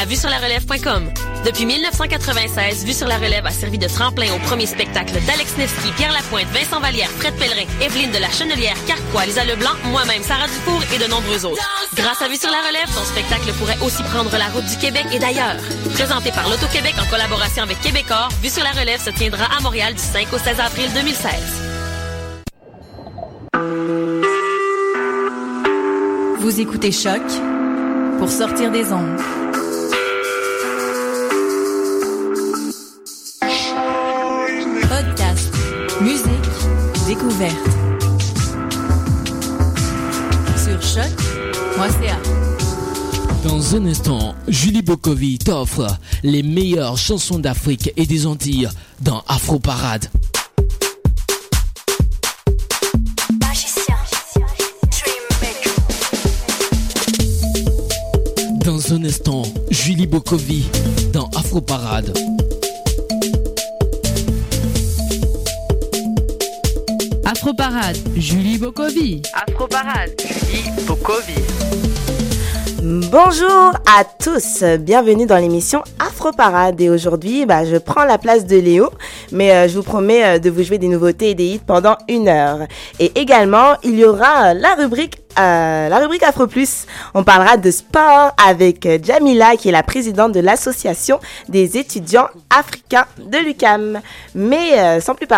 à vue sur la relève.com. Depuis 1996, Vue sur la relève a servi de tremplin au premier spectacle d'Alex Nevsky, Pierre Lapointe, Vincent Vallière, Fred Pellerin, Evelyne de la Chenelière, Carquois, Lisa Leblanc, moi-même, Sarah Dufour et de nombreux autres. Grâce à Vue sur la relève, ton spectacle pourrait aussi prendre la route du Québec et d'ailleurs. Présenté par l'Auto-Québec en collaboration avec Québecor, Vue sur la relève se tiendra à Montréal du 5 au 16 avril 2016. Vous écoutez Choc pour sortir des ondes. Découverte. Sur choc.ca. Dans un instant, Julie Bokovi t'offre les meilleures chansons d'Afrique et des Antilles dans Afro Parade. Dans un instant, Julie Bokovi dans Afro Parade. Afro Parade, Julie Bokovi. Afro Parade, Julie Bokovi. Bonjour à tous, bienvenue dans l'émission Afro Parade et aujourd'hui bah, je prends la place de Léo mais euh, je vous promets euh, de vous jouer des nouveautés et des hits pendant une heure. Et également il y aura la rubrique euh, la rubrique Afro Plus. On parlera de sport avec euh, Jamila qui est la présidente de l'association des étudiants africains de l'UCAM. Mais euh, sans, plus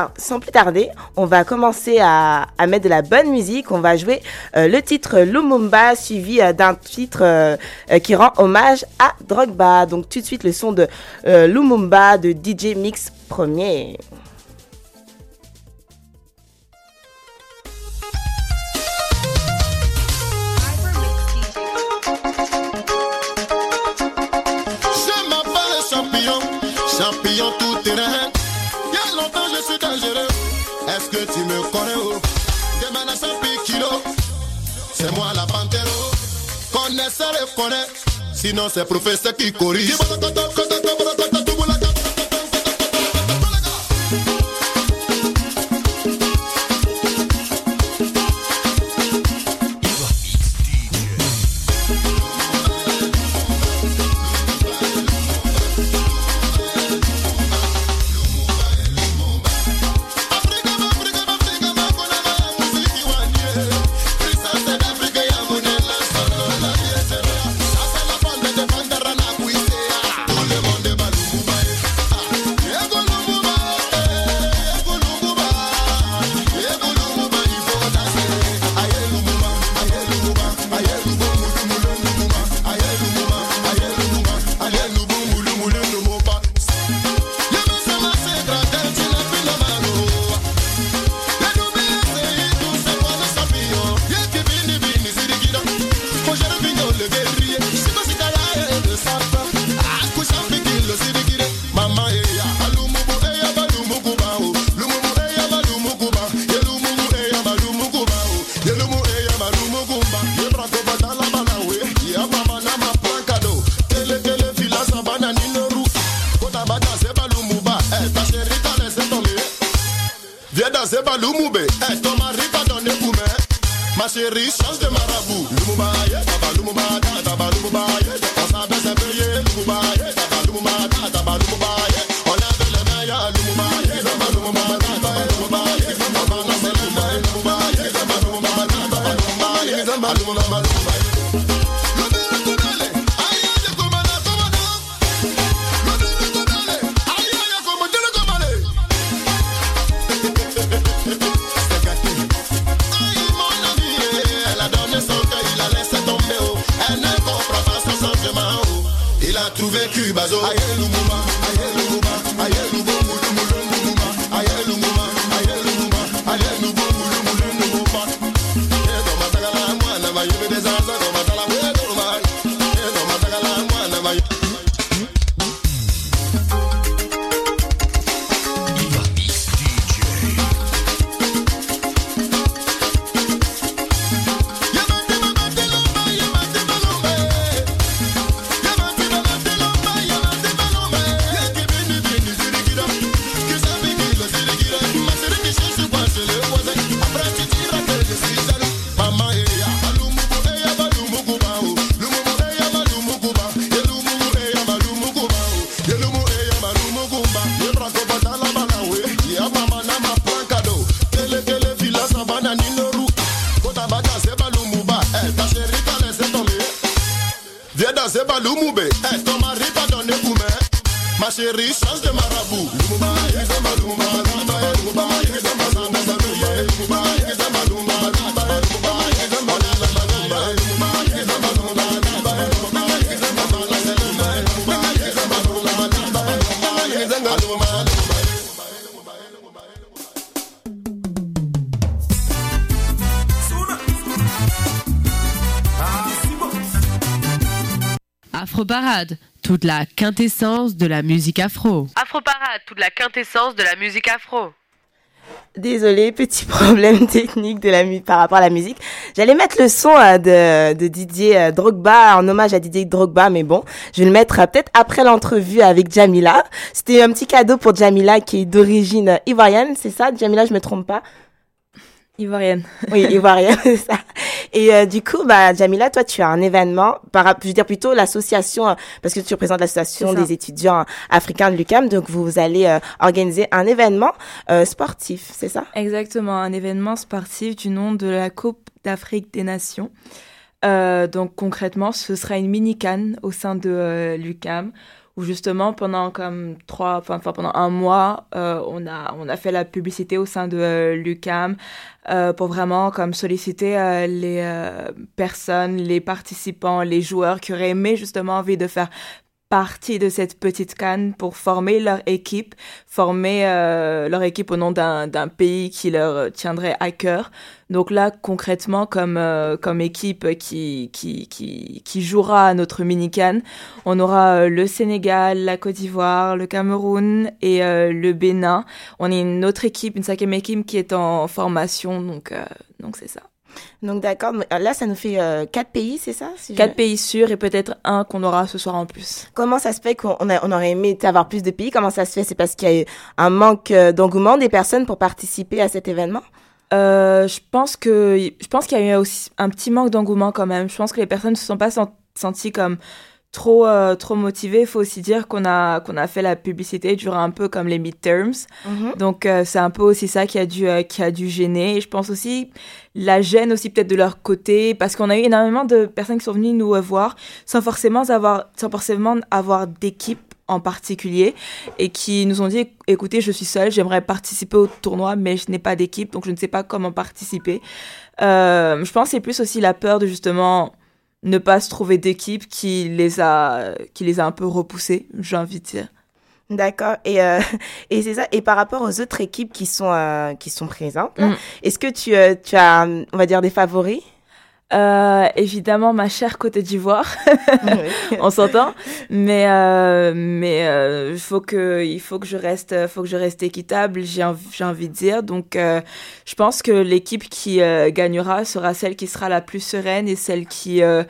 tarder, on va commencer à, mettre de la bonne musique. On va jouer le titre Lumumba suivi d'un titre qui rend hommage à Drogba. Donc tout de suite le son de Lumumba de DJ Mix Premier. Que tu me connais oh? Demain à 100 kilos. C'est moi la panthère. oh. Connaisseur et connaît. Sinon c'est professeur qui corrige. Afro Parade, toute la quintessence de la musique afro. Afro Parade, toute la quintessence de la musique afro. Désolé, petit problème technique de la par rapport à la musique. J'allais mettre le son euh, de, de Didier euh, Drogba en hommage à Didier Drogba, mais bon, je vais le mettre euh, peut-être après l'entrevue avec Jamila. C'était un petit cadeau pour Jamila qui est d'origine ivoirienne, c'est ça? Jamila, je me trompe pas? Ivoirienne. Oui, ivoirienne, c'est ça. Et euh, du coup, bah, Jamila, toi, tu as un événement, par, je veux dire plutôt l'association, euh, parce que tu représentes l'association des étudiants africains de l'UCAM, donc vous allez euh, organiser un événement euh, sportif, c'est ça? Exactement, un événement sportif du nom de la Coupe d'Afrique des Nations. Donc concrètement, ce sera une mini canne au sein de l'UCAM justement pendant comme trois, enfin pendant un mois, euh, on a on a fait la publicité au sein de euh, l'UCAM euh, pour vraiment comme solliciter les personnes, les participants, les joueurs qui auraient aimé justement envie de faire partie de cette petite canne pour former leur équipe, former euh, leur équipe au nom d'un pays qui leur tiendrait à cœur. Donc là, concrètement, comme euh, comme équipe qui qui qui qui jouera à notre mini canne, on aura euh, le Sénégal, la Côte d'Ivoire, le Cameroun et euh, le Bénin. On est une autre équipe, une cinquième équipe qui est en formation, donc euh, donc c'est ça. Donc d'accord, euh, là ça nous fait euh, quatre pays, c'est ça si je- Quatre pays sûrs et peut-être un qu'on aura ce soir en plus. Comment ça se fait qu'on on aurait aimé avoir plus de pays? Comment ça se fait? C'est parce qu'il y a eu un manque euh, d'engouement des personnes pour participer à cet événement? Euh, je pense que je pense qu'il y a eu aussi un petit manque d'engouement quand même. Je pense que les personnes ne se sont pas sent- senties comme trop euh, trop motivées. Il faut aussi dire qu'on a qu'on a fait la publicité durant un peu comme les midterms. Donc euh, c'est un peu aussi ça qui a dû euh, qui a dû gêner. Et je pense aussi la gêne aussi peut-être de leur côté parce qu'on a eu énormément de personnes qui sont venues nous voir sans forcément avoir sans forcément avoir d'équipe en particulier et qui nous ont dit écoutez je suis seule j'aimerais participer au tournoi mais je n'ai pas d'équipe donc je ne sais pas comment participer euh, je pense que c'est plus aussi la peur de justement ne pas se trouver d'équipe qui les a qui les a un peu repoussés j'ai envie de dire D'accord. Et euh, et c'est ça. Et par rapport aux autres équipes qui sont euh, qui sont présentes, Mm. est-ce que tu euh, tu as on va dire des favoris? Euh, évidemment ma chère Côte d'Ivoire. On s'entend. Mais euh, mais euh, faut que il faut que je reste faut que je reste équitable j'ai envie, j'ai envie de dire. Donc euh, je pense que l'équipe qui euh, gagnera sera celle qui sera la plus sereine et celle qui euh,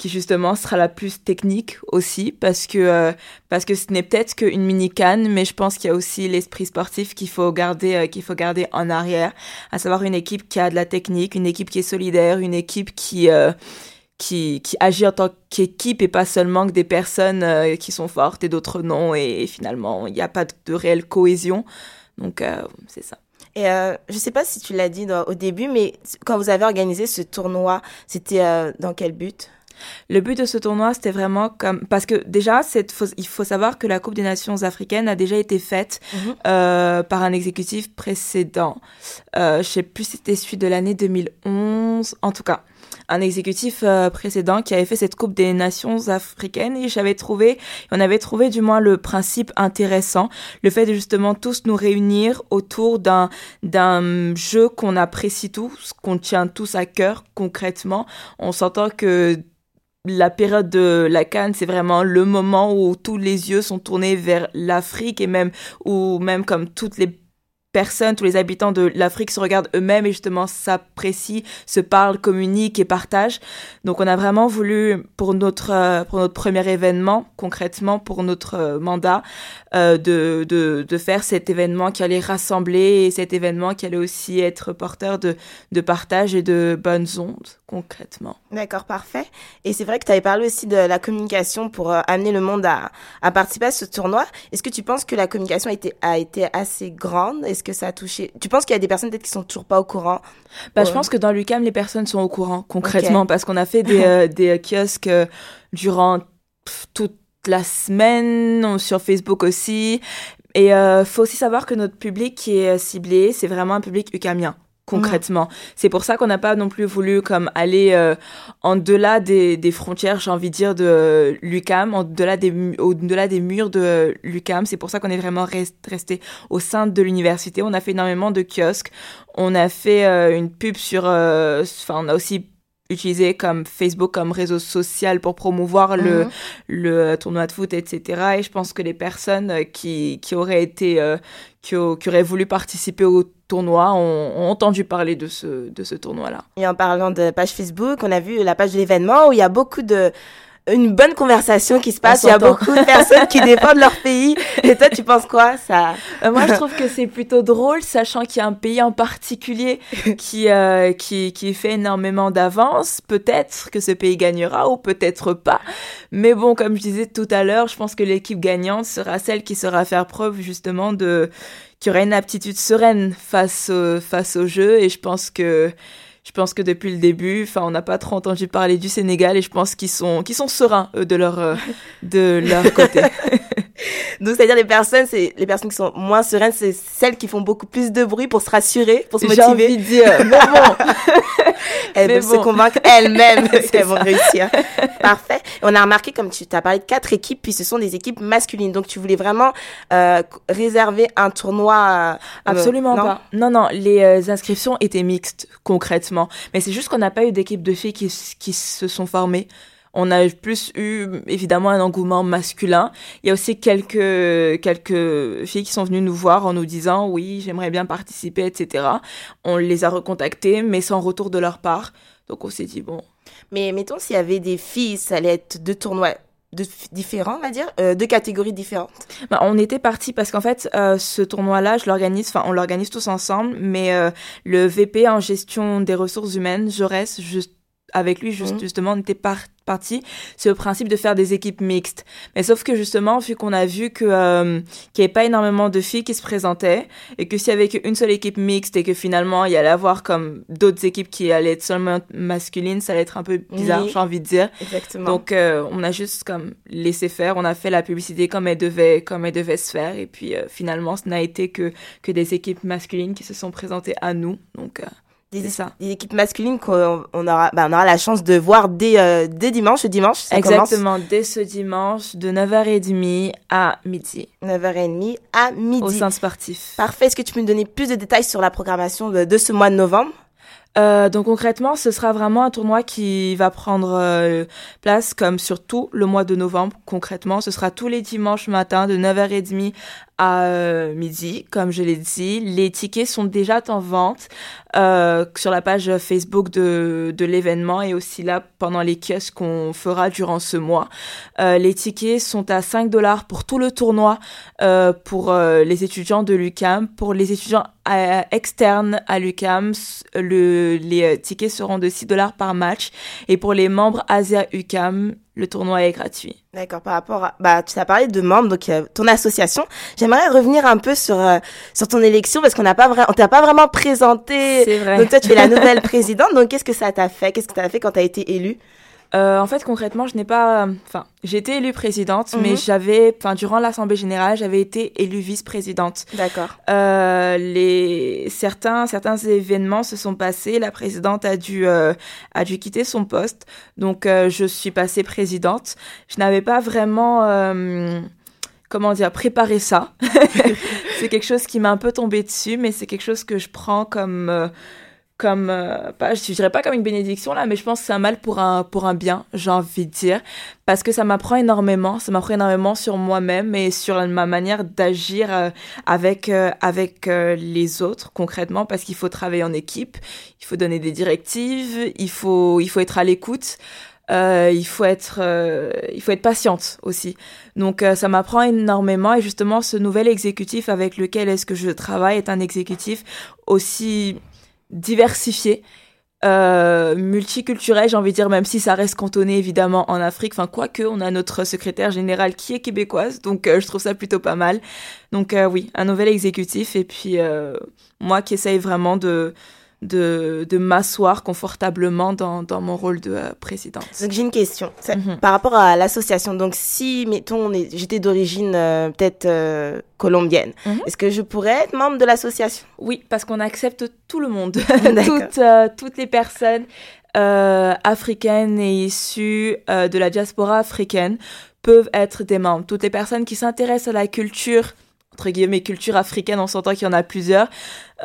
qui justement sera la plus technique aussi parce que euh, parce que ce n'est peut-être qu'une mini canne mais je pense qu'il y a aussi l'esprit sportif qu'il faut garder euh, qu'il faut garder en arrière à savoir une équipe qui a de la technique une équipe qui est solidaire une équipe qui euh, qui, qui agit en tant qu'équipe et pas seulement que des personnes qui sont fortes et d'autres non. Et, finalement, il n'y a pas de, réelle cohésion. Donc, c'est ça. Et je sais pas si tu l'as dit au début, mais quand vous avez organisé ce tournoi, c'était dans quel but? Le but de ce tournoi, c'était vraiment comme... Parce que déjà, faut- il faut savoir que la Coupe des Nations africaines a déjà été faite Mhm. euh, par un exécutif précédent. Euh, je sais plus si c'était celui de l'année 2011. En tout cas, un exécutif euh, précédent qui avait fait cette Coupe des Nations africaines et j'avais trouvé, on avait trouvé du moins le principe intéressant, le fait de justement tous nous réunir autour d'un d'un jeu qu'on apprécie tous, qu'on tient tous à cœur concrètement. On s'entend que la période de la Cannes, c'est vraiment le moment où tous les yeux sont tournés vers l'Afrique et même où même comme toutes les personnes, tous les habitants de l'Afrique se regardent eux-mêmes et justement s'apprécient, se parlent, communiquent et partagent. Donc on a vraiment voulu pour notre euh, pour notre premier événement, concrètement pour notre euh, mandat, euh, de, de de faire cet événement qui allait rassembler et cet événement qui allait aussi être porteur de de partage et de bonnes ondes concrètement. D'accord, parfait. Et c'est vrai que tu avais parlé aussi de la communication pour amener le monde à, à participer à ce tournoi. Est-ce que tu penses que la communication a été, a été assez grande? Est-ce que ça a touché Tu penses qu'il y a des personnes peut-être qui sont toujours pas au courant? Bah, Ouais. Je pense que dans l'UCAM, les personnes sont au courant concrètement parce qu'on a fait des, euh, des kiosques euh, durant toute la semaine sur Facebook aussi. Et euh, faut aussi savoir que notre public qui est ciblé, c'est vraiment un public ucamien concrètement. C'est pour ça qu'on n'a pas non plus voulu comme aller euh, en delà des, des frontières, j'ai envie de dire de l'UCAM, en delà des au-delà des murs de l'UCAM. C'est pour ça qu'on est vraiment resté au sein de l'université. On a fait énormément de kiosques. On a fait euh, une pub sur euh, enfin on a aussi utilisé comme Facebook comme réseau social pour promouvoir le, mhm. le tournoi de foot, etc. Et je pense que les personnes qui, qui auraient été, qui, qui, auraient voulu participer au tournoi ont, entendu parler de ce, de ce tournoi-là. Et en parlant de page Facebook, on a vu la page de l'événement où il y a beaucoup de une bonne conversation qui se passe. Il y a beaucoup de personnes qui défendent leur pays. Et toi, tu penses quoi ça euh, Moi, je trouve que c'est plutôt drôle, sachant qu'il y a un pays en particulier qui euh, qui, qui fait énormément d'avance. Peut-être que ce pays gagnera ou peut-être pas. Mais bon, comme je disais tout à l'heure, je pense que l'équipe gagnante sera celle qui sera faire preuve justement de qui aura une aptitude sereine face au, face au jeu. Et je pense que je pense que depuis le début, enfin, on n'a pas trop entendu parler du Sénégal et je pense qu'ils sont, qu'ils sont sereins de leur, euh, de leur côté. Donc, c'est-à-dire les personnes, c'est les personnes qui sont moins sereines, c'est celles qui font beaucoup plus de bruit pour se rassurer, pour se motiver. J'ai envie de dire, mais bon. elles peuvent se convaincre elles-mêmes qu'elles vont réussir. Parfait. On a remarqué, comme tu as parlé de quatre équipes, puis ce sont des équipes masculines. Donc, tu voulais vraiment euh, réserver un tournoi. Euh, Absolument pas. Non, non, les euh, inscriptions étaient mixtes, Mais c'est juste qu'on n'a pas eu d'équipe de filles qui, qui se sont formées. On a plus eu évidemment un engouement masculin. Il y a aussi quelques quelques filles qui sont venues nous voir en nous disant oui j'aimerais bien participer etc. On les a recontactées mais sans retour de leur part. Donc on s'est dit bon. Mais mettons s'il y avait des filles, ça allait être deux tournois de, différents, on va dire, euh, deux catégories différentes. Bah, on était parti parce qu'en fait, euh, ce tournoi-là, je l'organise, enfin, on l'organise tous ensemble, mais euh, le VP en gestion des ressources humaines, Jaurès, juste avec lui, juste, mmh. justement, on était par partie, c'est le principe de faire des équipes mixtes. Mais sauf que justement, vu qu'on a vu que euh, qu'il n'y avait pas énormément de filles qui se présentaient et que s'il y avait qu'une seule équipe mixte et que finalement il y allait avoir comme d'autres équipes qui allaient être seulement masculines, ça allait être un peu bizarre, j'ai envie de dire. Exactement. Donc euh, on a juste comme laissé faire, on a fait la publicité comme elle devait comme elle devait se faire et puis euh, finalement ce n'a été que que des équipes masculines qui se sont présentées à nous. Donc des, ça. des équipes masculines qu'on on aura, bah, on aura la chance de voir dès, euh, dès dimanche. dimanche, ça Exactement, dès ce dimanche, de 9h30 à midi. 9h30 à midi. Au sein sportif. Parfait. Est-ce que tu peux me donner plus de détails sur la programmation de, de ce mois de novembre? Euh, donc concrètement, ce sera vraiment un tournoi qui va prendre euh, place comme sur tout le mois de novembre. Concrètement, ce sera tous les dimanches matin de 9h30 à euh, midi, comme je l'ai dit. Les tickets sont déjà en vente euh, sur la page Facebook de, de l'événement et aussi là pendant les kiosques qu'on fera durant ce mois. Euh, les tickets sont à 5 dollars pour tout le tournoi pour les étudiants de l'UCAM. Pour les étudiants externes à l'UCAM, le, les tickets seront de 6 dollars par match. Et pour les membres Asia UCAM, le tournoi est gratuit. D'accord, par rapport à... Bah, tu as parlé de membres, donc euh, ton association. J'aimerais revenir un peu sur, euh, sur ton élection, parce qu'on n'a pas vraiment... On t'a pas vraiment présenté. C'est vrai. Donc toi, tu es la nouvelle présidente, donc qu'est-ce que ça t'a fait? Qu'est-ce que tu as fait quand tu as été élue? Euh, en fait, concrètement, je n'ai pas. Enfin, j'ai été élue présidente, mais mhm. j'avais. Enfin, durant l'assemblée générale, j'avais été élue vice-présidente. D'accord. Euh, les certains certains événements se sont passés. La présidente a dû euh, a dû quitter son poste, donc euh, je suis passée présidente. Je n'avais pas vraiment. Euh, comment dire, préparé ça. c'est quelque chose qui m'a un peu tombé dessus, mais c'est quelque chose que je prends comme comme euh, pas je dirais pas comme une bénédiction là mais je pense que c'est un mal pour un pour un bien j'ai envie de dire. Parce que ça m'apprend énormément ça m'apprend énormément sur moi-même et sur ma manière d'agir euh, avec euh, avec les autres concrètement parce qu'il faut travailler en équipe il faut donner des directives il faut il faut être à l'écoute il faut être il faut être patiente aussi. Donc ça m'apprend énormément et justement ce nouvel exécutif avec lequel est-ce que je travaille est un exécutif aussi diversifié, euh, multiculturel, j'ai envie de dire, même si ça reste cantonné évidemment en Afrique. Enfin, quoique, on a notre secrétaire général qui est québécoise, donc euh, je trouve ça plutôt pas mal. Donc euh, oui, un nouvel exécutif et puis moi qui essaye vraiment de de, de m'asseoir confortablement dans, dans mon rôle de euh, présidente. Donc j'ai une question Ça- Mhm. par rapport à l'association. Donc si, mettons, j'étais d'origine euh, peut-être euh, colombienne, Mhm. est-ce que je pourrais être membre de l'association? Oui, parce qu'on accepte tout le monde, toutes, toutes les personnes africaines et issues de la diaspora africaine peuvent être des membres. Toutes les personnes qui s'intéressent à la culture, entre guillemets, culture africaine, on s'entend qu'il y en a plusieurs,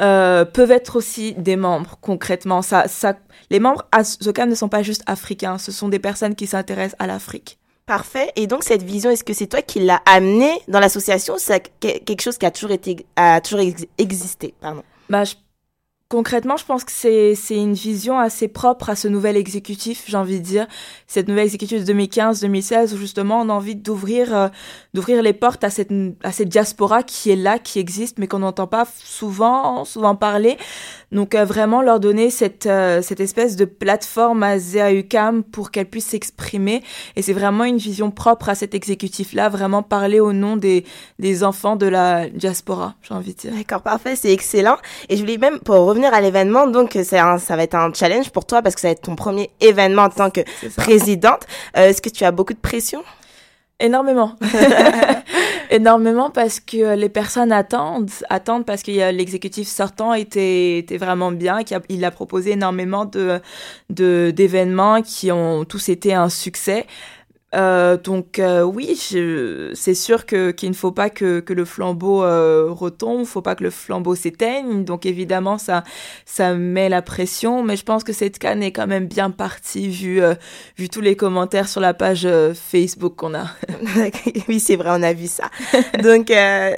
euh, peuvent être aussi des membres, concrètement. Ça, ça, les membres ASOCAM ne sont pas juste africains, ce sont des personnes qui s'intéressent à l'Afrique. Parfait. Et donc cette vision, est-ce que c'est toi qui l'as amenée dans l'association c'est que- quelque chose qui a toujours été, a toujours ex- existé? Pardon. Bah, je- Concrètement, je pense que c'est une vision assez propre à ce nouvel exécutif, j'ai envie de dire. Cette nouvelle exécutif de 2015-2016 où justement on a envie d'ouvrir euh, d'ouvrir les portes à cette à cette diaspora qui est là, qui existe, mais qu'on n'entend pas souvent souvent parler. Donc euh, vraiment leur donner cette euh, cette espèce de plateforme à ZAUCAM pour qu'elle puisse s'exprimer. Et c'est vraiment une vision propre à cet exécutif-là, vraiment parler au nom des des enfants de la diaspora, j'ai envie de dire. D'accord, parfait, c'est excellent. Et je voulais même, pour revenir à l'événement, donc un- ça va être un challenge pour toi parce que ça va être ton premier événement en tant que présidente. Euh, est-ce que tu as beaucoup de pression? Énormément. Énormément parce que les personnes attendent, attendent parce que y a- l'exécutif sortant était, était vraiment bien, qu'il a, il a proposé énormément de, de, d'événements qui ont tous été un succès. Euh, donc euh, oui, c'est sûr que qu'il ne faut pas que, que le flambeau euh, retombe, il faut pas que le flambeau s'éteigne. Donc évidemment ça ça met la pression, mais je pense que cette canne est quand même bien partie vu euh, vu tous les commentaires sur la page euh, Facebook qu'on a. Oui, c'est vrai, on a vu ça. Donc,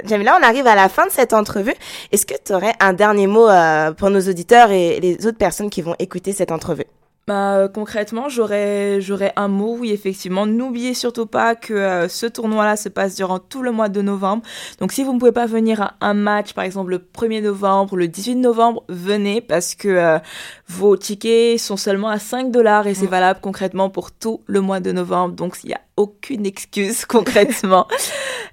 Jamila, on arrive à la fin de cette entrevue. Est-ce que tu aurais un dernier mot pour nos auditeurs et les autres personnes qui vont écouter cette entrevue? Bah, euh, concrètement, j'aurais j'aurais un mot, oui, effectivement. N'oubliez surtout pas que euh, ce tournoi-là se passe durant tout le mois de novembre. Donc, si vous ne pouvez pas venir à un match, par exemple le 1er novembre, le 18 novembre, venez parce que euh, vos tickets sont seulement à 5 dollars et c'est valable concrètement pour tout le mois de novembre. Donc, il n'y a aucune excuse concrètement.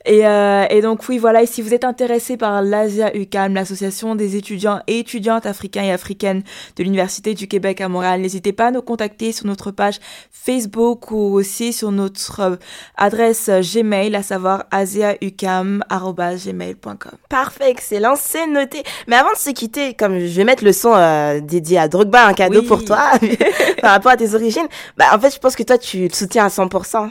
et, euh, et donc, oui, voilà. Et si vous êtes intéressé par l'Asia UCAM, l'association des étudiants et étudiantes africains et africaines de l'Université du Québec à Montréal, n'hésitez pas à nous contacter sur notre page Facebook ou aussi sur notre euh, adresse Gmail, à savoir asiaucam.gmail.com. Parfait, excellent, c'est noté. Mais avant de se quitter, comme je vais mettre le son euh, dédié à Drogba, un cadeau Oui. pour toi, par rapport à tes origines, bah, en fait, je pense que toi, tu le soutiens à 100%.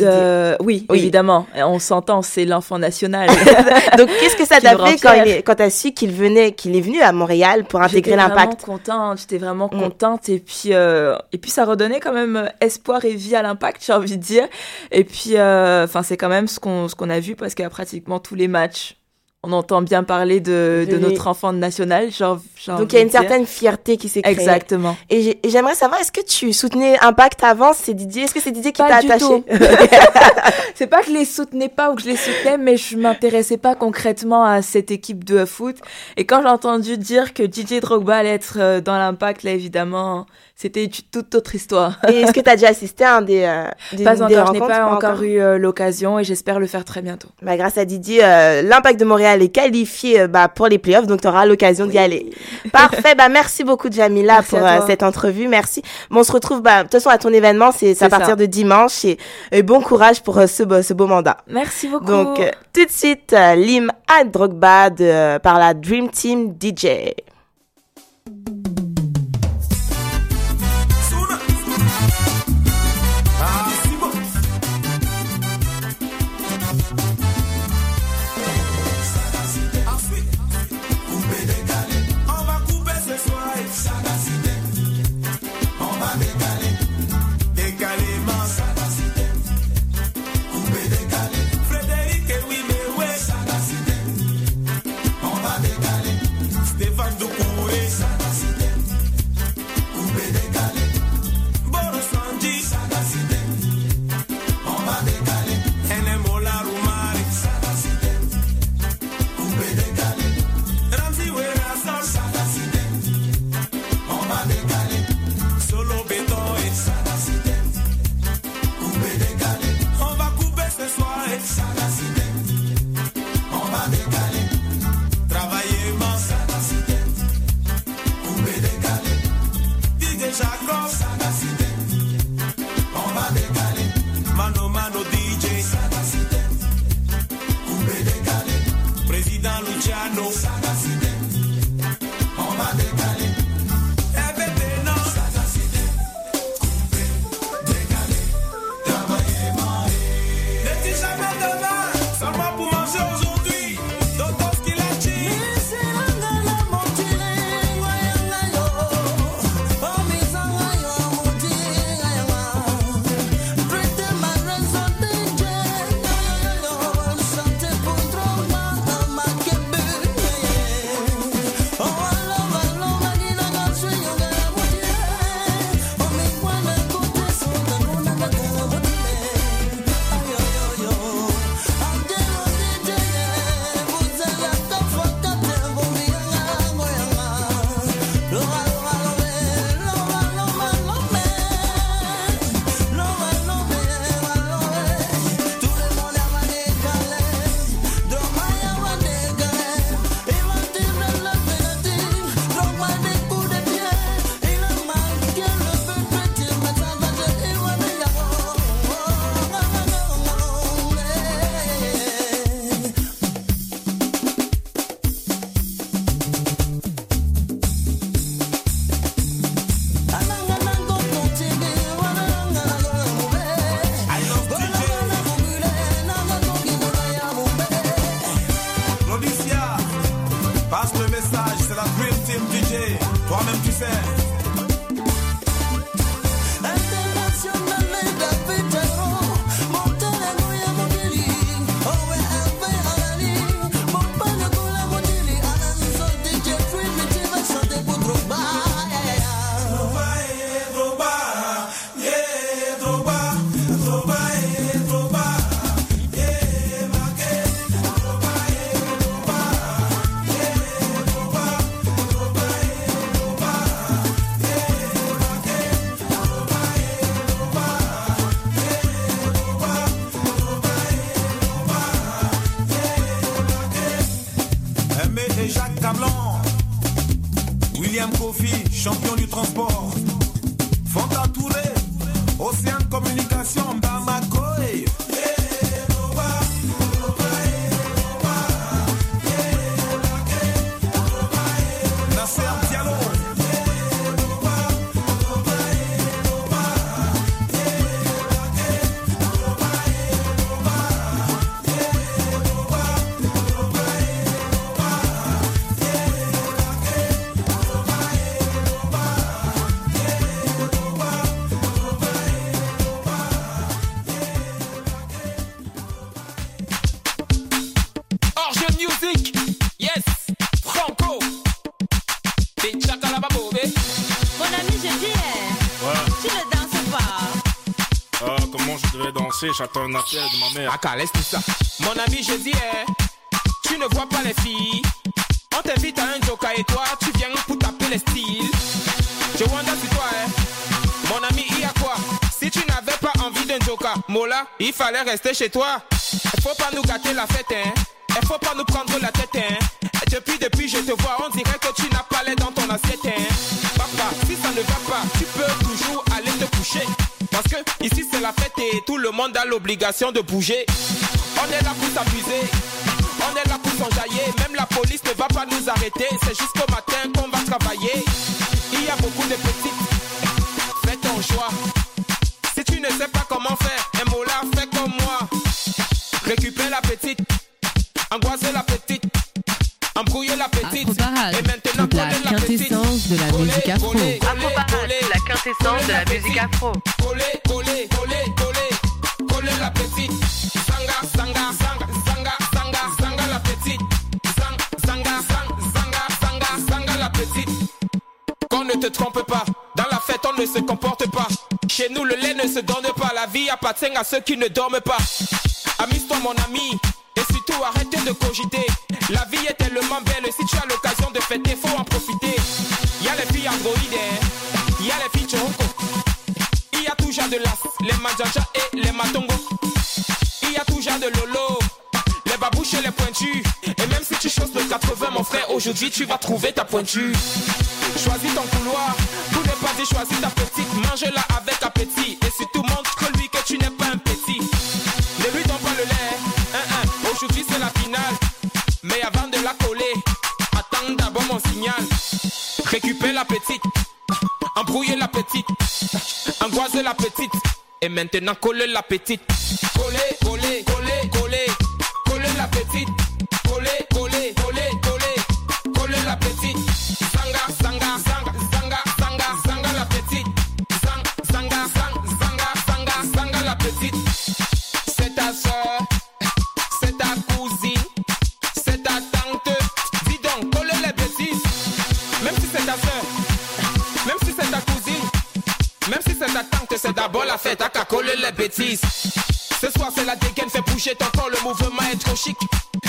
Euh, oui, Oui. évidemment. On s'entend, c'est l'enfant national. Donc, qu'est-ce que ça t'a fait quand, fière. il est, quand t'as su qu'il venait, qu'il est venu à Montréal pour intégrer J'étais l'impact? vraiment contente, j'étais vraiment Mm. contente et puis euh, et puis ça redonnait quand même euh, espoir et vie à l'impact, j'ai envie de dire. Et puis euh, enfin c'est quand même ce qu'on ce qu'on a vu parce qu'à pratiquement tous les matchs, on entend bien parler de, de De- notre enfant national, genre Donc, il y a une certaine fierté qui s'est créée. Exactement. Et j'ai- et j'aimerais savoir, est-ce que tu soutenais Impact avant C'est Didier? Est-ce que c'est Didier qui t'a attaché? C'est pas que je les soutenais pas ou que je les soutenais, mais je m'intéressais pas concrètement à cette équipe de foot. Et quand j'ai entendu dire que DJ Drogba allait être euh, dans l'impact, là évidemment, c'était une toute autre histoire. Et est-ce que tu as déjà assisté à un des, euh, des, Pas des encore, je n'ai pas encore eu euh, l'occasion et j'espère le faire très bientôt. Bah, grâce à Didier, euh, l'Impact de Montréal est qualifié euh, bah, pour les playoffs, donc tu auras l'occasion d'y aller. Parfait, bah merci beaucoup Jamila Merci pour euh, cette entrevue, merci. Bon, on se retrouve bah, de toute façon à ton événement, c'est à ça. partir de dimanche et, et bon courage pour euh, ce, beau- ce beau mandat. Merci beaucoup. Donc euh, tout de suite, euh, Lim à Drogba de, euh, par la Dream Team DJ. communication Bamako j'attends un appel de ma mère. Ah, laisse tout ça. Mon ami, je dis, eh, tu ne vois pas les filles. On t'invite à un joker et toi, tu viens pour taper les styles. Je wonder sur toi, eh. Mon ami, il y a quoi? Si tu n'avais pas envie d'un joker, Mola, il fallait rester chez toi. Il faut pas nous gâter la fête, hein. Il faut pas nous prendre la tête, hein. Depuis, depuis, je te vois, on dirait que ici c'est la fête et tout le monde a l'obligation de bouger. On est là pour s'amuser, on est là pour s'enjailler. Même la police ne va pas nous arrêter. C'est jusqu'au matin qu'on va travailler. Il y a beaucoup de petites, fais ton choix. Si tu ne sais pas comment faire, un mot là, fais comme moi. Récupère la petite, angoisser la petite. Embrouiller la petite et maintenant la quintessence de la musique afro. La quintessence de la musique afro. Coller, coller, coller, Pas, dans la fête on ne se comporte pas. Chez nous le lait ne se donne pas, la vie appartient à ceux qui ne dorment pas. Amuse-toi mon ami, et surtout arrêtez de cogiter. La vie est tellement belle, si tu as l'occasion de fêter, faut en profiter. Y a les filles androïdes, y a les filles choco. Il y a toujours de l'as, les manjaja et les matongo. Et même si tu choses de 80, mon frère, aujourd'hui tu vas trouver ta pointure. Choisis ton couloir, pour ne pas dire choisis ta petite. Mange-la avec appétit. Et surtout montre-lui que tu n'es pas un petit. Ne lui donne pas le lait, Aujourd'hui c'est la finale. Mais avant de la coller, attends d'abord mon signal. Récupère la petite, embrouiller la petite, angoisse la petite. Et maintenant coller la petite. Coller, coller, coller, D'abord la fête, à qu'à coller les bêtises. Ce soir c'est la dégaine, fait bouger ton corps, le mouvement est trop chic.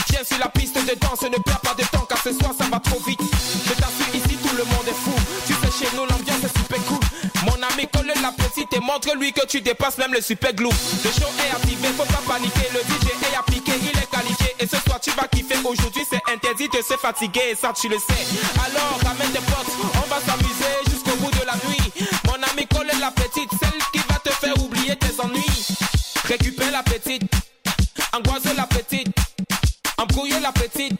Viens sur la piste de danse, ne perds pas de temps car ce soir ça va trop vite. Je t'assure ici tout le monde est fou. Tu sais chez nous l'ambiance est super cool. Mon ami colle la petite et montre-lui que tu dépasses même le super glue. Le show est activé, faut pas paniquer. Le DJ est appliqué, il est qualifié. Et ce soir tu vas kiffer. Aujourd'hui c'est interdit de se fatiguer et ça tu le sais. Alors ramène tes potes, on va s'amuser angoisse la petite, embrouiller la petite,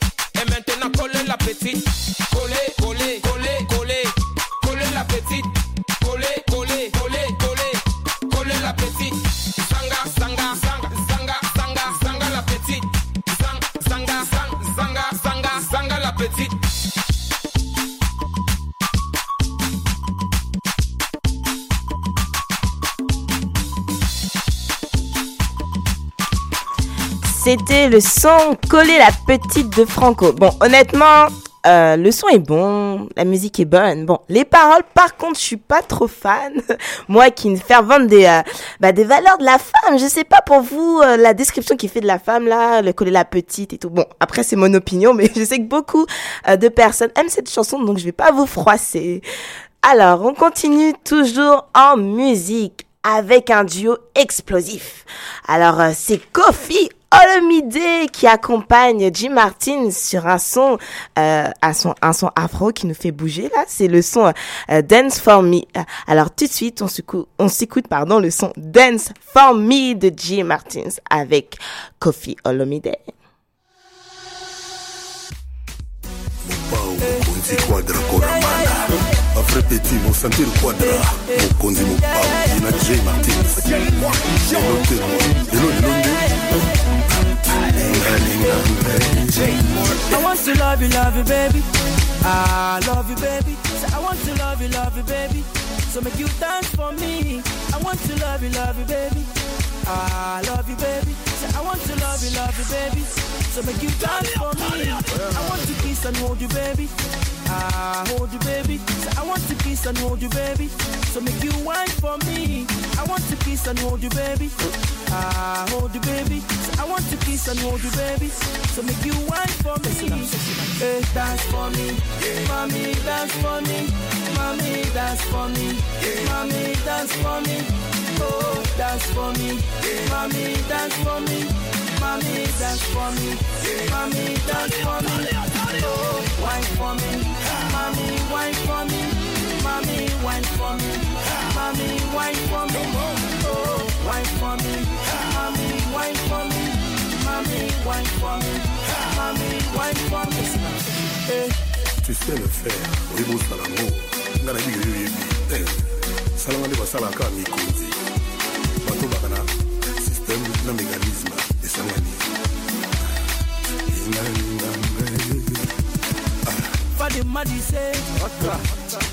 le son Coller la petite de Franco. Bon, honnêtement, euh, le son est bon, la musique est bonne. Bon, les paroles, par contre, je suis pas trop fan. Moi, qui ne fervente des euh, bah, des valeurs de la femme. Je sais pas pour vous euh, la description qui fait de la femme là, le coller la petite et tout. Bon, après c'est mon opinion, mais je sais que beaucoup euh, de personnes aiment cette chanson, donc je vais pas vous froisser. Alors, on continue toujours en musique avec un duo explosif. Alors, c'est Kofi Olomide qui accompagne Jim Martin sur un son, euh, un son, un son afro qui nous fait bouger là. C'est le son euh, Dance for Me. Alors tout de suite, on s'écoute, on pardon le son Dance for Me de Jim Martin avec Kofi Olomide. quadra j martins I want to love you, love you, baby. I love you, baby. Say, I want to love you, love you, baby. So make you dance for me. I want to love you, love you, baby. I love you, baby. Say, I want to love you, love you, baby. So make you dance for me. I want to kiss and hold you, baby. I hold you, baby. Say, I want to kiss and hold you, baby. So make you wine for me. I want to kiss and hold you, baby. I hold you, baby. Say, I want to kiss and hold you, baby. So make you wine for me. Hey, dance for me, mommy, dance for me, mommy, dance for me, mommy, dance for me. Oh, dance for me, mommy, dance for me, mommy, dance for me, mommy, dance for me. Oh, wine for me, mommy, wine for me, wine for me, mommy, wine for me. Oh, wine for me, mommy, wine for me, mommy, wine for me, mommy, wine for me. Hey. tu sais le faire oyebi osala ngo nga nayebi yoyo oyebi salanga nde basalaka mikonzi bato baka na systeme na mécanisme esangani Fadi Madi say, he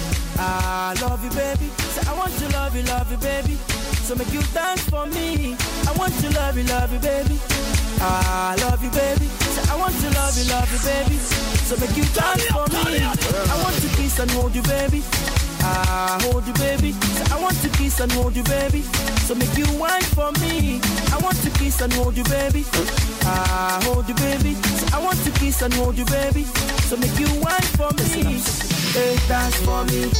I love you, baby. Say, I want to love you, love you, baby. So make you dance for me. I want to love you, love you, baby. I love you, baby. Say, I want to love you, love you, baby. So make you dance for me. I want to kiss and hold you, baby. I hold you, baby. Say, I want to kiss and hold you, baby. So make you wine for me. I want to kiss and hold you, baby. I hold you, baby. Say, I want to kiss and hold you, baby. So make you wine for me. Hey, dance for me,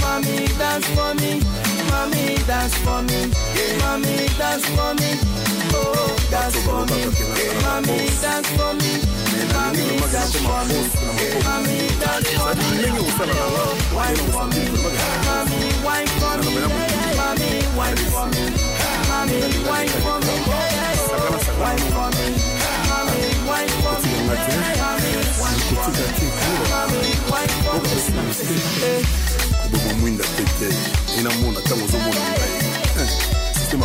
mommy, dance for me, mommy, dance for me, mommy, dance for me. Oh, dance for me, mommy, dance for me, mommy, dance for me, mommy, dance for me. Oh, wine for me, mommy, wine for me, mommy, wine for me. Koboma mwinda tete ina mona ntango ozomona ngai. Eh, systeme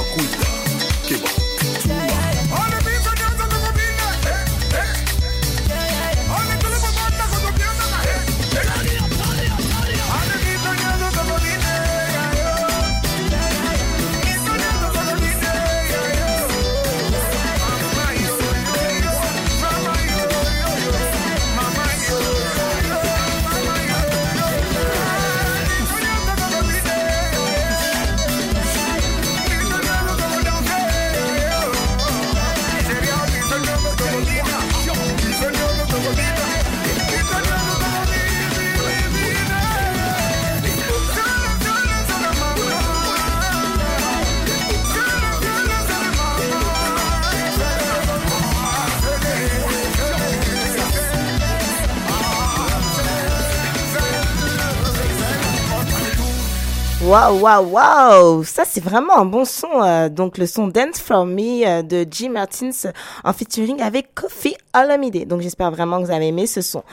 waouh, waouh, waouh Ça, c'est vraiment un bon son. Euh, donc, le son Dance For Me euh, de G. Martins en featuring avec Kofi Olamide. Donc, j'espère vraiment que vous avez aimé ce son.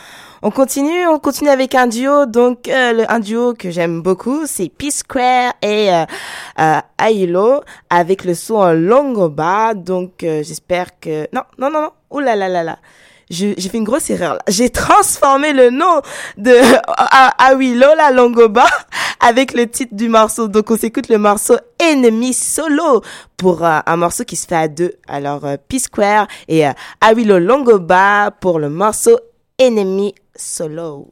On continue, on continue avec un duo. Donc, euh, le, un duo que j'aime beaucoup, c'est Peace Square et Ailo avec le son Longoba. Donc, j'espère que... Non, non, non, non. Ouh là là là j'ai fait une grosse erreur. J'ai transformé le nom de ah, ah oui, Lola Longoba avec le titre du morceau. Donc on s'écoute le morceau Enemy Solo pour euh, un morceau qui se fait à deux. Alors euh, P-Square et euh, Awilo Longoba pour le morceau Enemy Solo.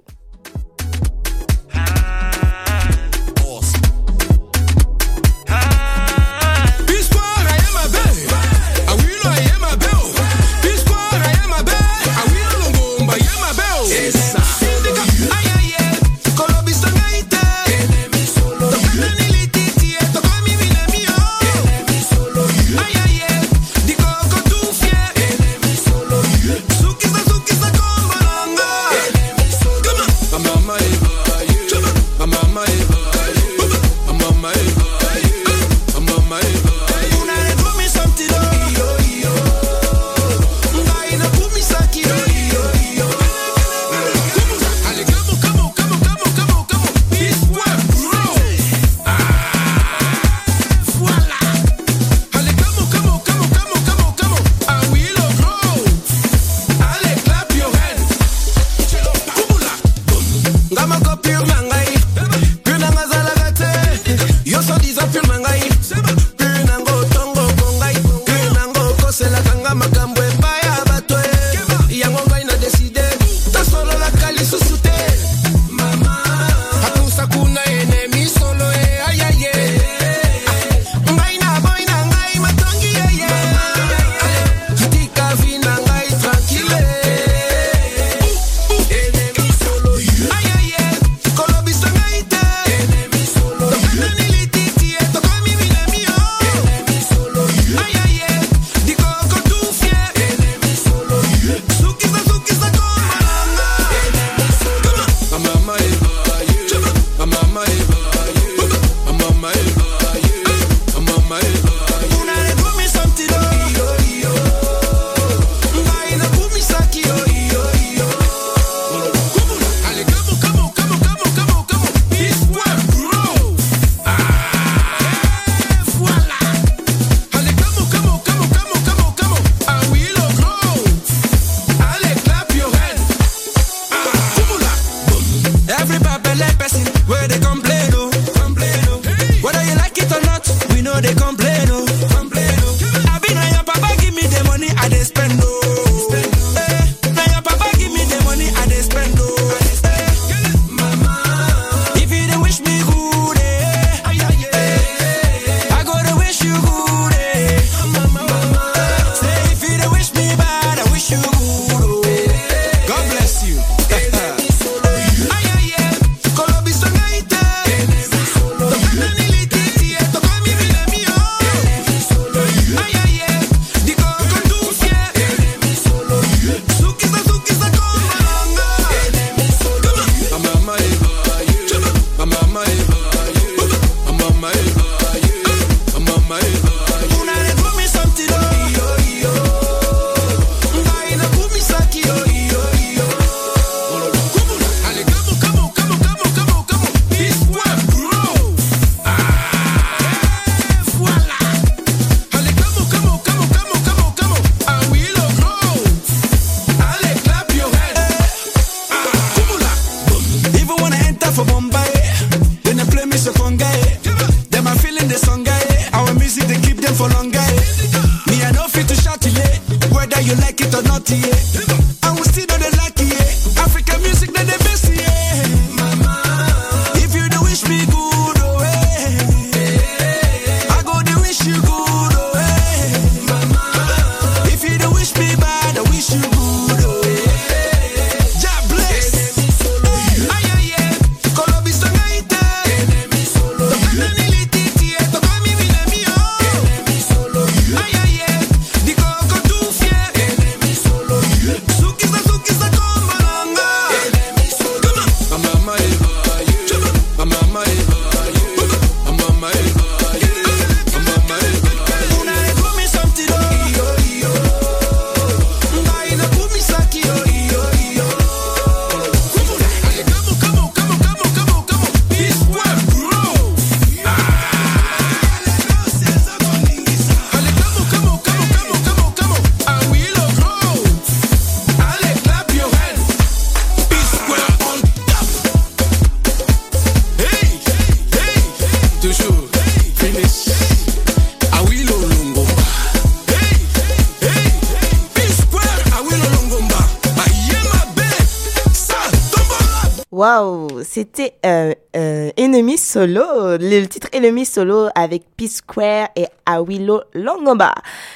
Solo, le titre Ennemi Solo avec P-Square et Awilo Longomba.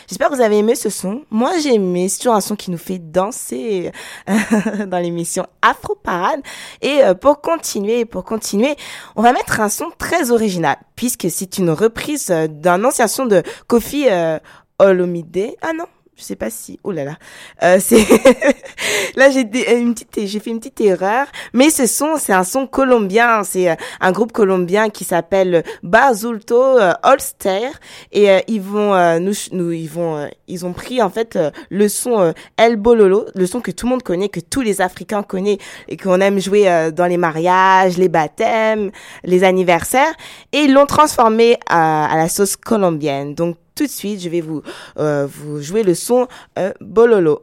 J'espère que vous avez aimé ce son. Moi, j'ai aimé. C'est toujours un son qui nous fait danser euh, dans l'émission Afro Parade. Et euh, pour continuer, pour continuer, on va mettre un son très original puisque c'est une reprise euh, d'un ancien son de Kofi Olomide. Ah non, je sais pas si oh là là. Euh, c'est là j'ai des- une petite j'ai fait une petite erreur mais ce son c'est un son colombien. C'est euh, un groupe colombien qui s'appelle Barzulto euh, Holster. Et euh, ils vont euh, nous nous ils vont euh, ils ont pris en fait euh, le son euh, El Bololo le son que tout le monde connaît que tous les africains connaissent et qu'on aime jouer euh, dans les mariages les baptêmes les anniversaires. Et ils l'ont transformé à, à la sauce colombienne. Donc tout de suite, je vais vous, euh, vous jouer le son euh, Bololo.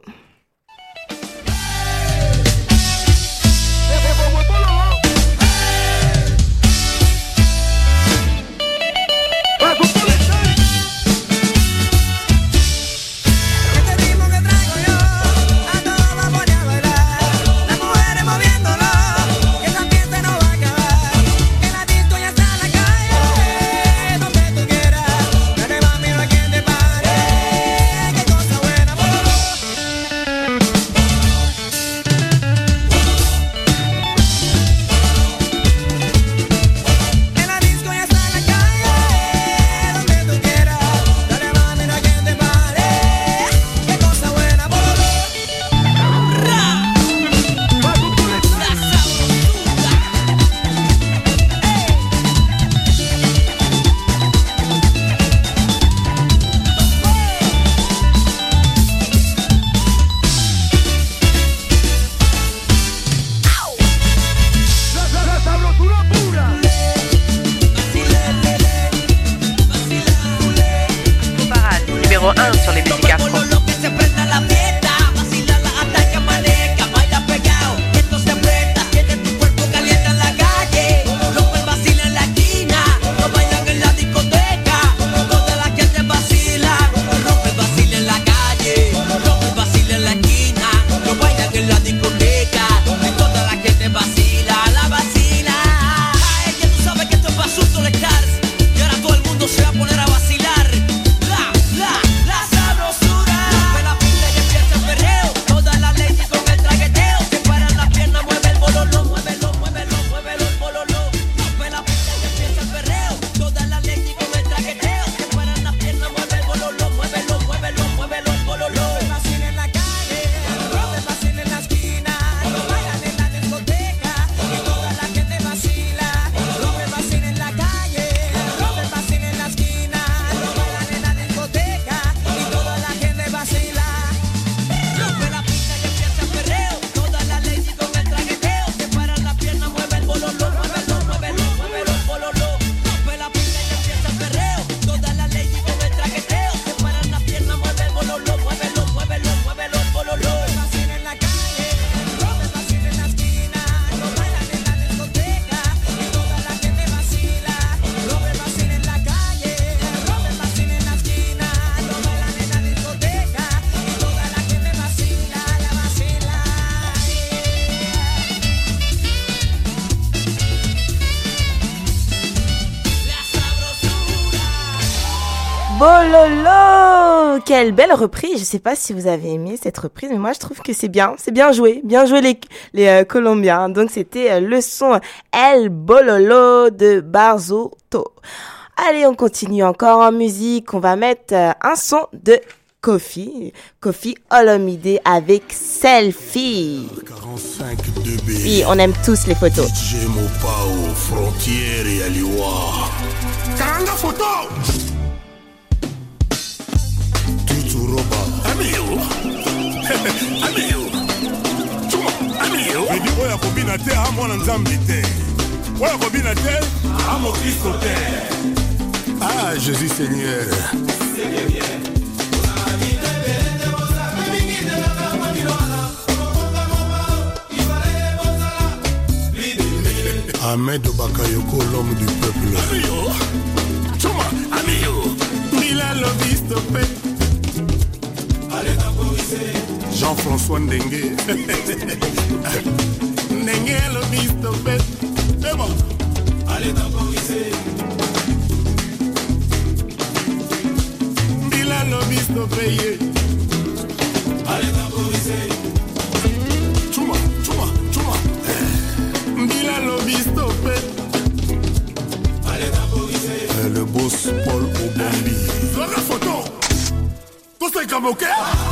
Quelle belle reprise Je sais pas si vous avez aimé cette reprise, mais moi je trouve que c'est bien, c'est bien joué, bien joué les, euh, Colombiens. Donc c'était euh, le son El Bololo de Barzotto. Allez, on continue encore en musique. On va mettre euh, un son de Kofi, Kofi Olomide avec Selfie. 45 2B. Oui, on aime tous les photos. Amiyo Amiyo Chuma Amiyo Edi oyo akobina te amwana nzambe te. Oyo akobina te? Amokristo te. Ah, Jésus Seigneur. Ahmed Bakayoko, l'homme du peuple. Amiyo, Chuma, Amiyo, Mila Lobi stoppé. Jean-François Ndengue. ndenge elobi stope ebo ale temporise mbila lobi stope ye ale temporise chuma chuma chuma mbila lobi stope ale temporise le boss paul obambi. Zwana photo. Toseka moke bukafingo ekotide ekotide ekotide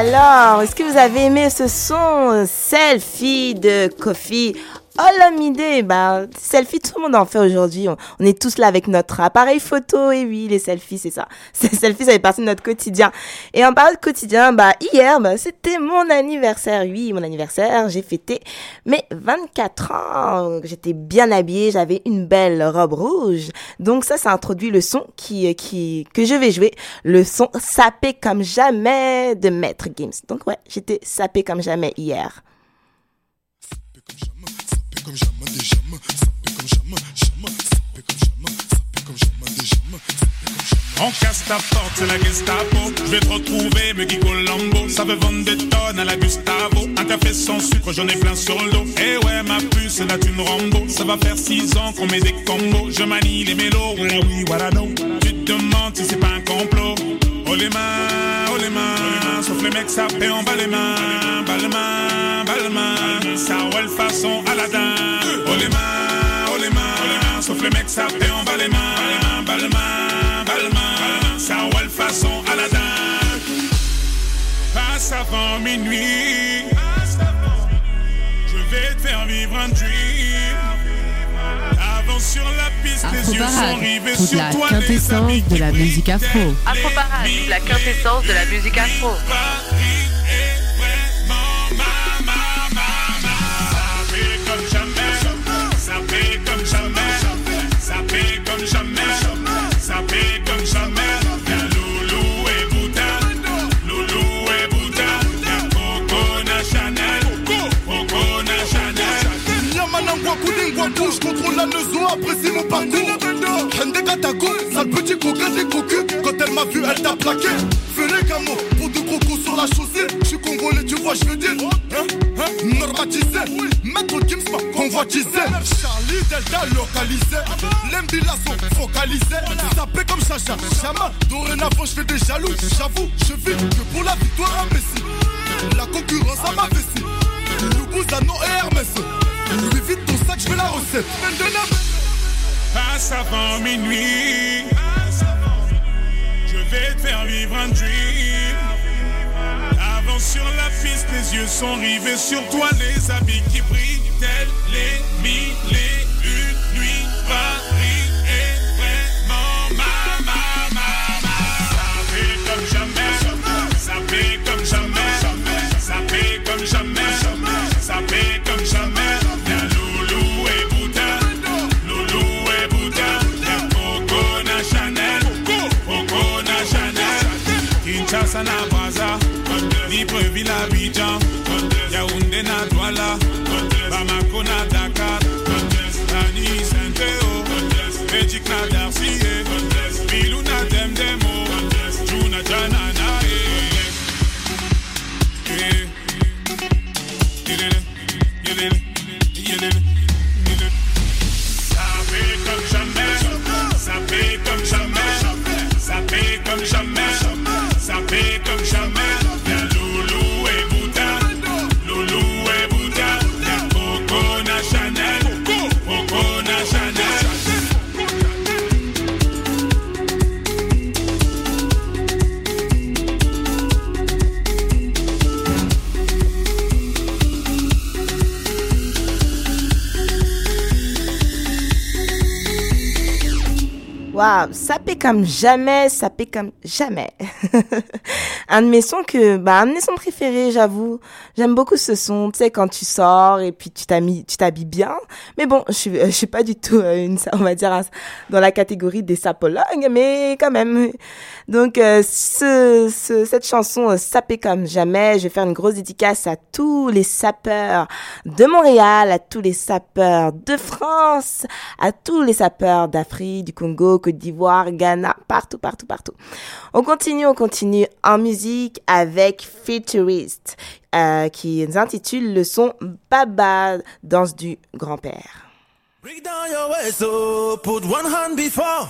Alors, est-ce que vous avez aimé ce son selfie de Kofi Olamide bah, selfie, tout le monde en fait aujourd'hui. On, on est tous là avec notre appareil photo. Et oui, les selfies, c'est ça. Ces selfies, ça fait partie de notre quotidien. Et en parlant de quotidien, bah, hier, bah, c'était mon anniversaire. Oui, mon anniversaire. J'ai fêté mes 24 ans. J'étais bien habillée. J'avais une belle robe rouge. Donc ça, ça introduit le son qui, qui, que je vais jouer. Le son sapé comme jamais de Maître Games. Donc ouais, j'étais sapé comme jamais hier. On casse ta porte, c'est la Gestapo. Je vais te retrouver, me Guy Colombo. Ça veut vendre des tonnes à la Gustavo. Un café sans sucre, j'en ai plein sur le dos. Eh ouais, ma puce, c'est la thune Rambo. Ça va faire six ans qu'on met des combos. Je manie les mélos, voilà oui, voilà non. Tu te demandes si c'est pas un complot. Oh les mains, oh les mains. Sauf les mecs, ça fait en bas les mains. Bas les mains, bas les mains. Ça roule façon Aladdin. Oh les mains, oh les mains. Sauf les mecs, ça fait en bas les mains. Bas les mains, bas façon Aladdin. Passe avant minuit. Je vais te faire vivre un dream. Avance sur la piste, les yeux sont rivés toute sur la toi. les amis quintessence de la musique afro. Afro Parade, la quintessence de la musique afro. Je contrôle la maison, apprécie mon parcours. Hende Katako, sale petit coquin des cocus. Quand elle m'a vu, elle t'a plaqué. Fais les camos pour deux gros coups sur la chaussée. Je suis congolais, tu vois, je veux dire. Hein, hein, normatisé. Maître Gims m'a convoitisé. Charlie Delta localisé. L'embilasso focalisé. Sapé comme Chacha, Chama. Dorénavant, je fais des jaloux. J'avoue, je vis que pour la victoire imbécile. La concurrence à ma vessie. Loubouzano et Hermès. Louis vite ton sac, je veux la recette. Passe avant minuit. Je vais te faire vivre un dream. Avance sur la piste, les yeux sont rivés sur toi, les habits qui brillent, tels les mille Libreville Abidjan, Yaoundé na Douala, Bamako na Waouh, ça paie comme jamais, paie comme jamais. un de mes sons que, bah, un de mes sons préférés, j'avoue. J'aime beaucoup ce son, tu sais, quand tu sors et puis tu t'habilles, tu t'habilles bien. Mais bon, je suis, je suis pas du tout euh, une, on va dire, dans la catégorie des sapologues, mais quand même. Donc, euh, ce, ce, cette chanson, euh, ça paie comme jamais. Je vais faire une grosse dédicace à tous les sapeurs de Montréal, à tous les sapeurs de France, à tous les sapeurs d'Afrique, du Congo, Côte d'Ivoire, Ghana, partout, partout, partout. On continue, on continue en musique avec Futurist, euh, qui s'intitule le son Baba, danse du grand-père. So put one hand before.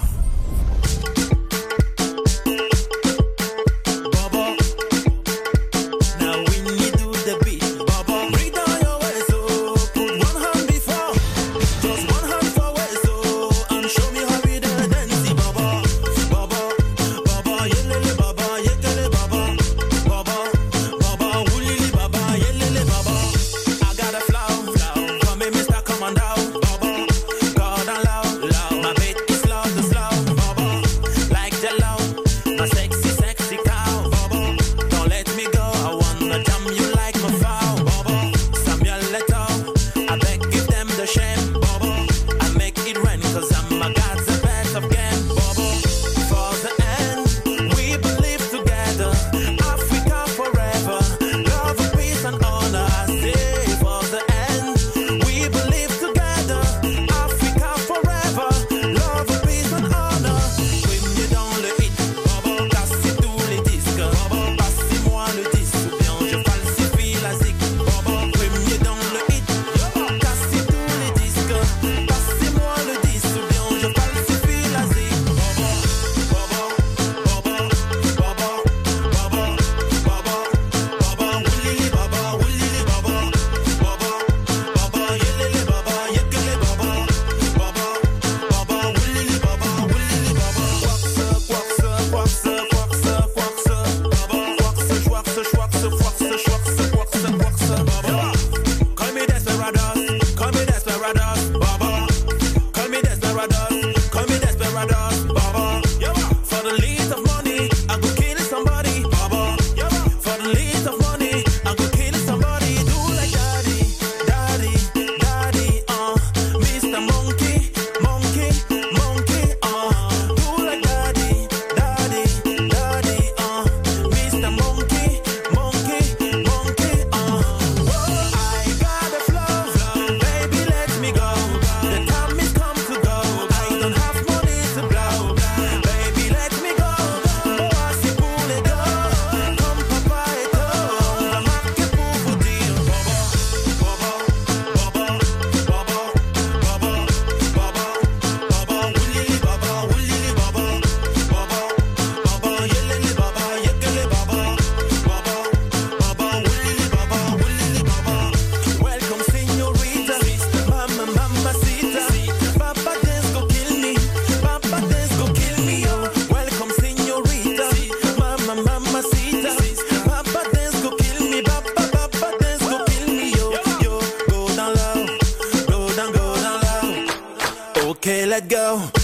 go.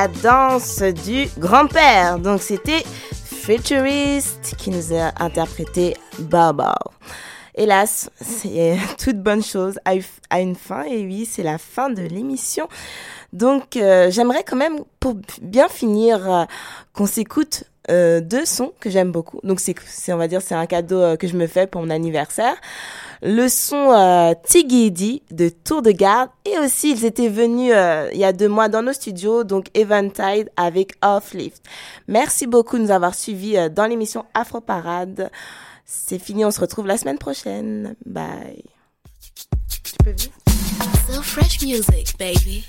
la danse du grand-père. Donc c'était Futurist qui nous a interprété Baba. Hélas, c'est toute bonne chose à une fin et oui, c'est la fin de l'émission. Donc euh, j'aimerais quand même, pour bien finir, euh, qu'on s'écoute euh, deux sons que j'aime beaucoup. Donc c'est, on va dire, c'est un cadeau que je me fais pour mon anniversaire le son euh, Tigidi de Tour de Garde. Et aussi, ils étaient venus euh, il y a deux mois dans nos studios, donc Eventide avec Offlift. Merci beaucoup de nous avoir suivis euh, dans l'émission Afro Parade. C'est fini, on se retrouve la semaine prochaine. Bye. Tu peux? So fresh music, baby.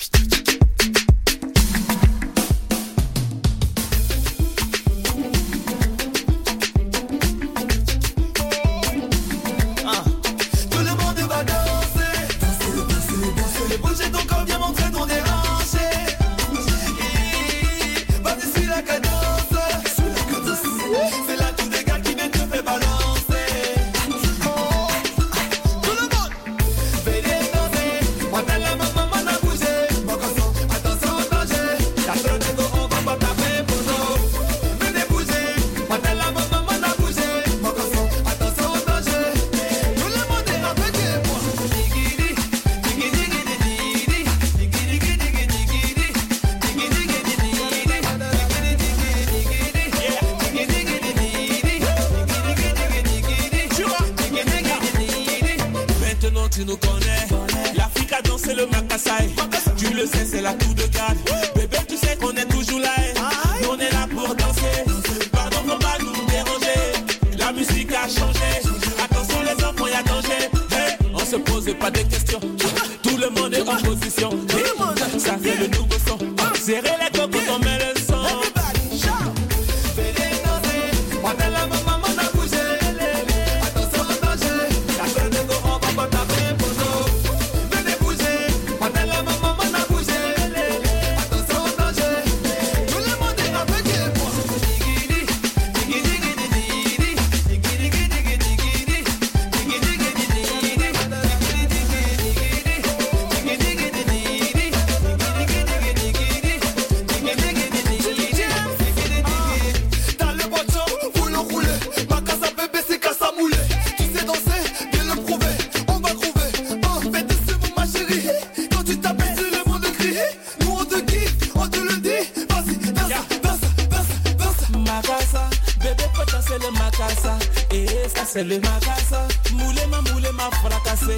c'est le magasin. moule ma moule ma fracassé.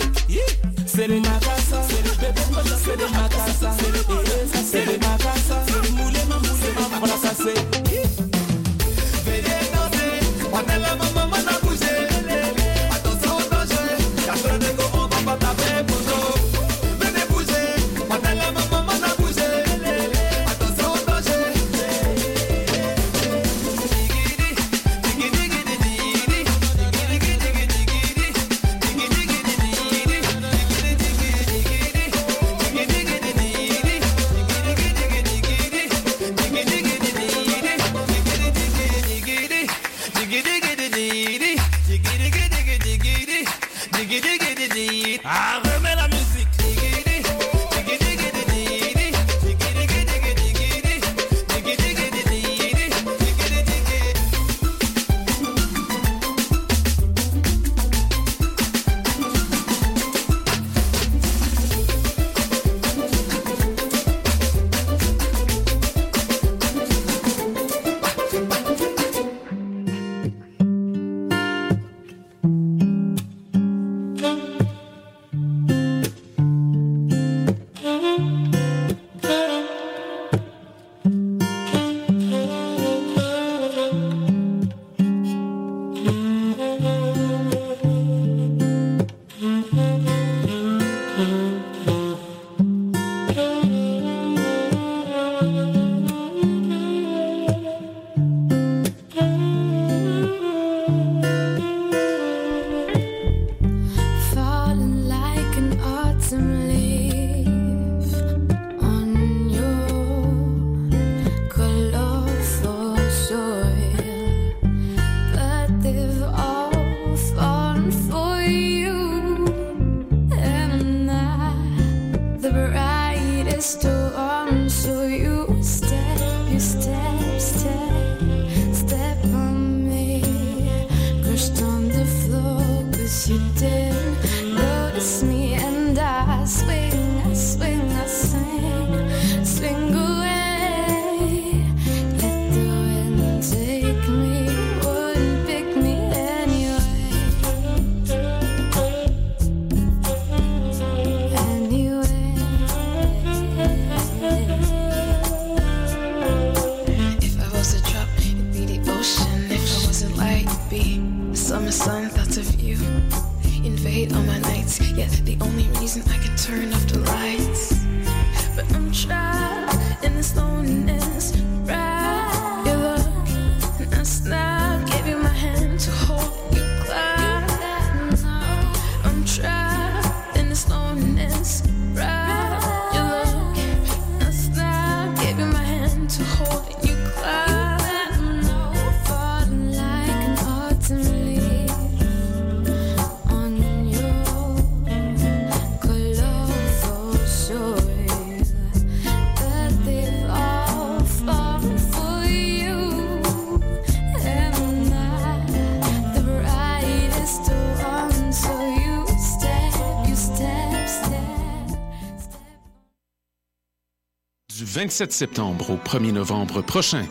C'est le magasin, c'est le bébé, c'est le magasin. C'est le magasin, moule ma moule ma fracassé. 27 septembre au 1er novembre prochain,